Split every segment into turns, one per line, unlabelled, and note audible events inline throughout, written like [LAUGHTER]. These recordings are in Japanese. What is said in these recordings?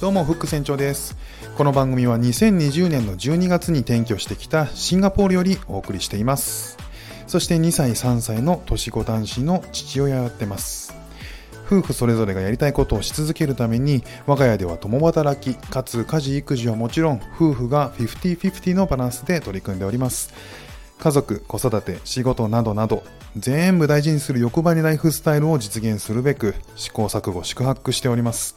どうもフック船長です。この番組は2020年の12月に転居してきたシンガポールよりお送りしています。そして2歳3歳の年子男子の父親をやってます。夫婦それぞれがやりたいことをし続けるために我が家では共働きかつ家事育児はもちろん夫婦が50-50のバランスで取り組んでおります。家族、子育て、仕事などなど全部大事にする欲張りライフスタイルを実現するべく試行錯誤宿泊しております。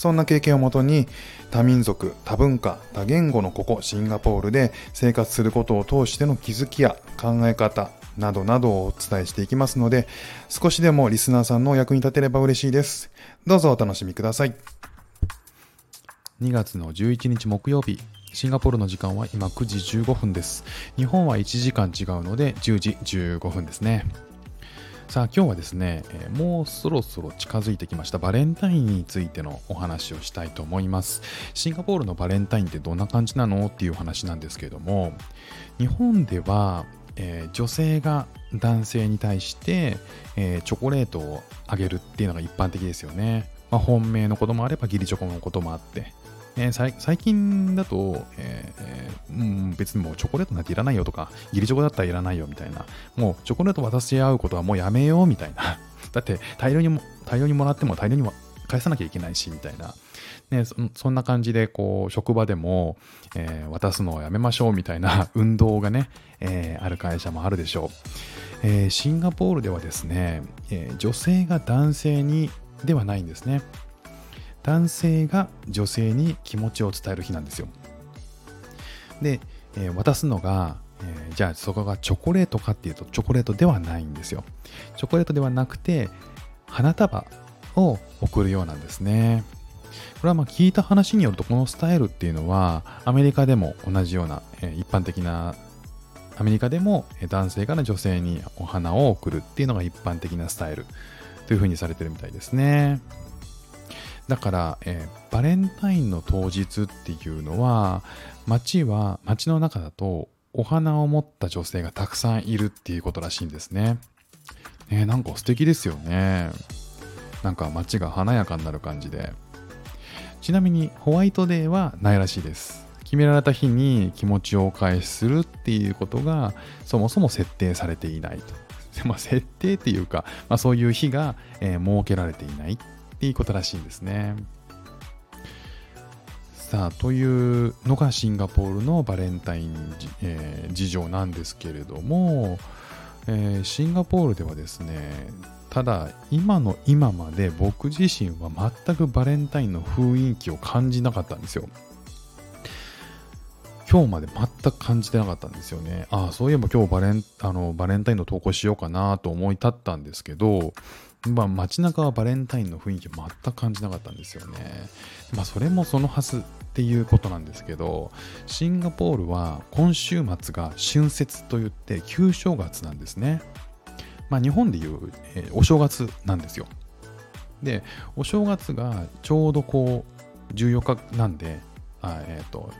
そんな経験をもとに多民族、多文化、多言語のここシンガポールで生活することを通しての気づきや考え方などなどをお伝えしていきますので少しでもリスナーさんのお役に立てれば嬉しいですどうぞお楽しみください2月の11日木曜日シンガポールの時間は今9時15分です。日本は1時間違うので10時15分ですね。さあ今日はですね、えもうそろそろ近づいてきましたバレンタインについてのお話をしたいと思います。シンガポールのバレンタインってどんな感じなのっていう話なんですけれども、日本では、えー、女性が男性に対して、えー、チョコレートをあげるっていうのが一般的ですよね。まあ、本命のこともあれば義理チョコのこともあって、えー、最近だと、えー、うん、別にもうチョコレートなんていらないよとか、義理チョコだったらいらないよみたいな、もうチョコレート渡し合うことはもうやめようみたいな。[LAUGHS] だって大量にも、大量にもらっても大量にも返さなきゃいけないし、みたいな。ね、そそんな感じで、こう、職場でも、えー、渡すのをやめましょうみたいな [LAUGHS] 運動がね、えー、ある会社もあるでしょう。えー、シンガポールではですね、え女性が男性にではないんですね。男性が女性に気持ちを伝える日なんですよ。で、えー、渡すのが、えー、じゃあそこがチョコレートかっていうとチョコレートではないんですよ。チョコレートではなくて花束を送るようなんですね。これはまあ聞いた話によるとこのスタイルっていうのはアメリカでも同じような、え、一般的なアメリカでも男性から女性にお花を送るっていうのが一般的なスタイルというふうにされてるみたいですね。だから、えー、バレンタインの当日っていうのは街は街の中だとお花を持った女性がたくさんいるっていうことらしいんですね。ねなんか素敵ですよね。なんか街が華やかになる感じで。ちなみにホワイトデーはないらしいです。決められた日に気持ちをお返しするっていうことがそもそも設定されていないと。[LAUGHS] まあ、設定っていうか、まあ、そういう日が、えー、設けられていないっていいことらしいんですね。さあ、というのがシンガポールのバレンタイン、えー、事情なんですけれども、えー、シンガポールではですね、ただ今の今まで僕自身は全くバレンタインの雰囲気を感じなかったんですよ。今日まで全く感じてなかったんですよね。ああ、そういえば今日バレンあのバレンタインの投稿しようかなと思い立ったんですけど、まあ、街中はバレンタインの雰囲気全く感じなかったんですよね。まあ、それもそのはずっていうことなんですけど、シンガポールは今週末が春節といって旧正月なんですね。まあ、日本でいう、えー、お正月なんですよ。で、お正月がちょうどこう14日なんで、あえっ、ー、と、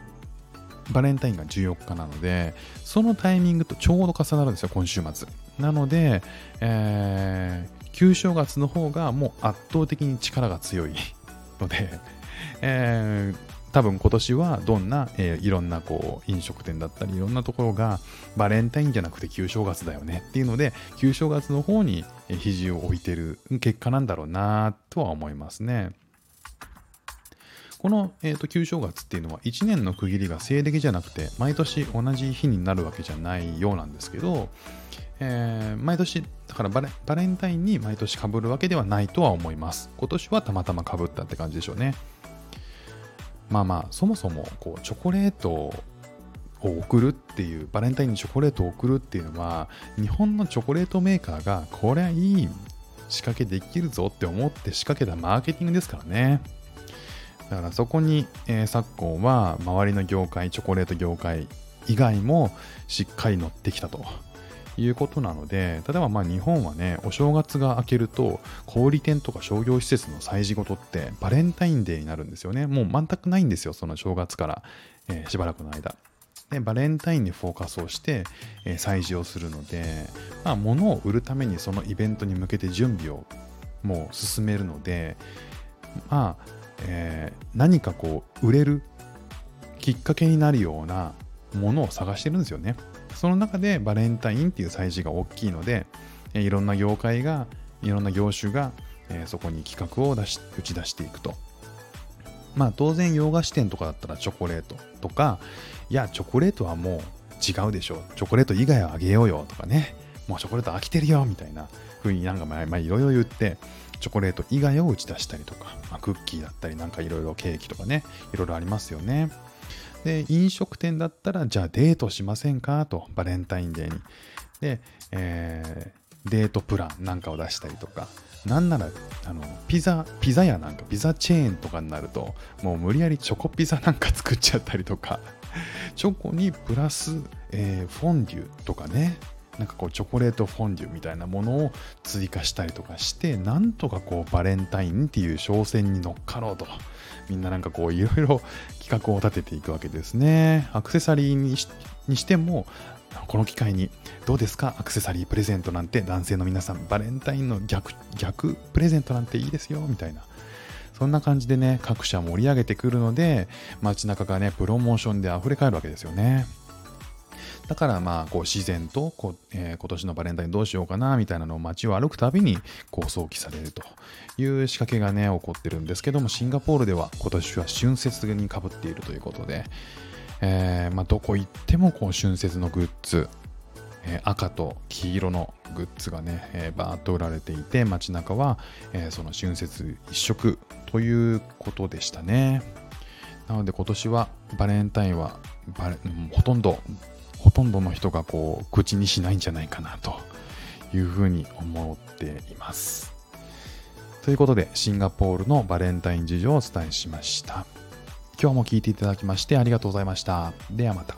バレンタインが14日なので、そのタイミングとちょうど重なるんですよ、今週末。なので、えー、旧正月の方がもう圧倒的に力が強いので、[LAUGHS] えー、多分今年はどんな、えー、いろんなこう飲食店だったりいろんなところがバレンタインじゃなくて旧正月だよねっていうので旧正月の方に肘を置いてる結果なんだろうなとは思いますね。この、えーと、旧正月っていうのは1年の区切りが西暦じゃなくて毎年同じ日になるわけじゃないようなんですけど、えー、毎年、だからバレバレンタインに毎年かぶるわけではないとは思います。今年はたまたまかぶったって感じでしょうね。まあまあ、そもそもこうチョコレートを送るっていう、バレンタインにチョコレートを送るっていうのは、日本のチョコレートメーカーが、これはいい仕掛けできるぞって思って仕掛けたマーケティングですからね。だからそこに、えー、昨今は周りの業界、チョコレート業界以外もしっかり乗ってきたと。いうことなので、例えばまあ日本はね、お正月が明けると、小売店とか商業施設の催事事ってバレンタインデーになるんですよね。もう全くないんですよ、その正月から、えー、しばらくの間。でバレンタインにフォーカスをして、えー、催事をするので、まあ、物を売るためにそのイベントに向けて準備をもう進めるので、まあ、えー、何かこう売れるきっかけになるようなものを探してるんですよね。その中でバレンタインっていう催事が大きいので、えー、いろんな業界が、いろんな業種が、えー、そこに企画を出し打ち出していくと。まあ当然洋菓子店とかだったらチョコレートとか、いや、チョコレートはもう違うでしょ。チョコレート以外はあげようよとかね。もうチョコレート飽きてるよみたいな風になんかまあいろいろ言って、チョコレート以外を打ち出したりとか、まあ、クッキーだったりなんかいろいろケーキとかね、いろいろありますよね。で、飲食店だったら、じゃあデートしませんかと、バレンタインデーに。で、えー、デートプランなんかを出したりとか、なんなら、あの、ピザ、ピザ屋なんか、ピザチェーンとかになると、もう無理やりチョコピザなんか作っちゃったりとか、チョコにプラス、えー、フォンデュとかね、なんかこうチョコレートフォンデュみたいなものを追加したりとかしてなんとかこうバレンタインっていう商戦に乗っかろうと。みんななんかこういろいろ企画を立てていくわけですね。アクセサリーにしてもこの機会にどうですか？アクセサリープレゼントなんて男性の皆さんバレンタインの逆逆プレゼントなんていいですよみたいな。そんな感じでね各社盛り上げてくるので街中がねプロモーションで溢れ返るわけですよね。だからまあこう自然とこう、えー、今年のバレンタインどうしようかなみたいなのを街を歩くたびにこう想起されるという仕掛けがね起こってるんですけどもシンガポールでは今年は春節にかぶっているということで、えー、まあ、どこ行ってもこう春節のグッズえ赤と黄色のグッズがね、えー、バーッと売られていて街中は、え、その春節一色ということでしたね。なので今年はバレンタインはバレほとんどほとんどの人がこう口にしないんじゃないかなというふうに思っています。ということでシンガポールのバレンタイン事情をお伝えしました。今日も聴いていただきましてありがとうございました。ではまた。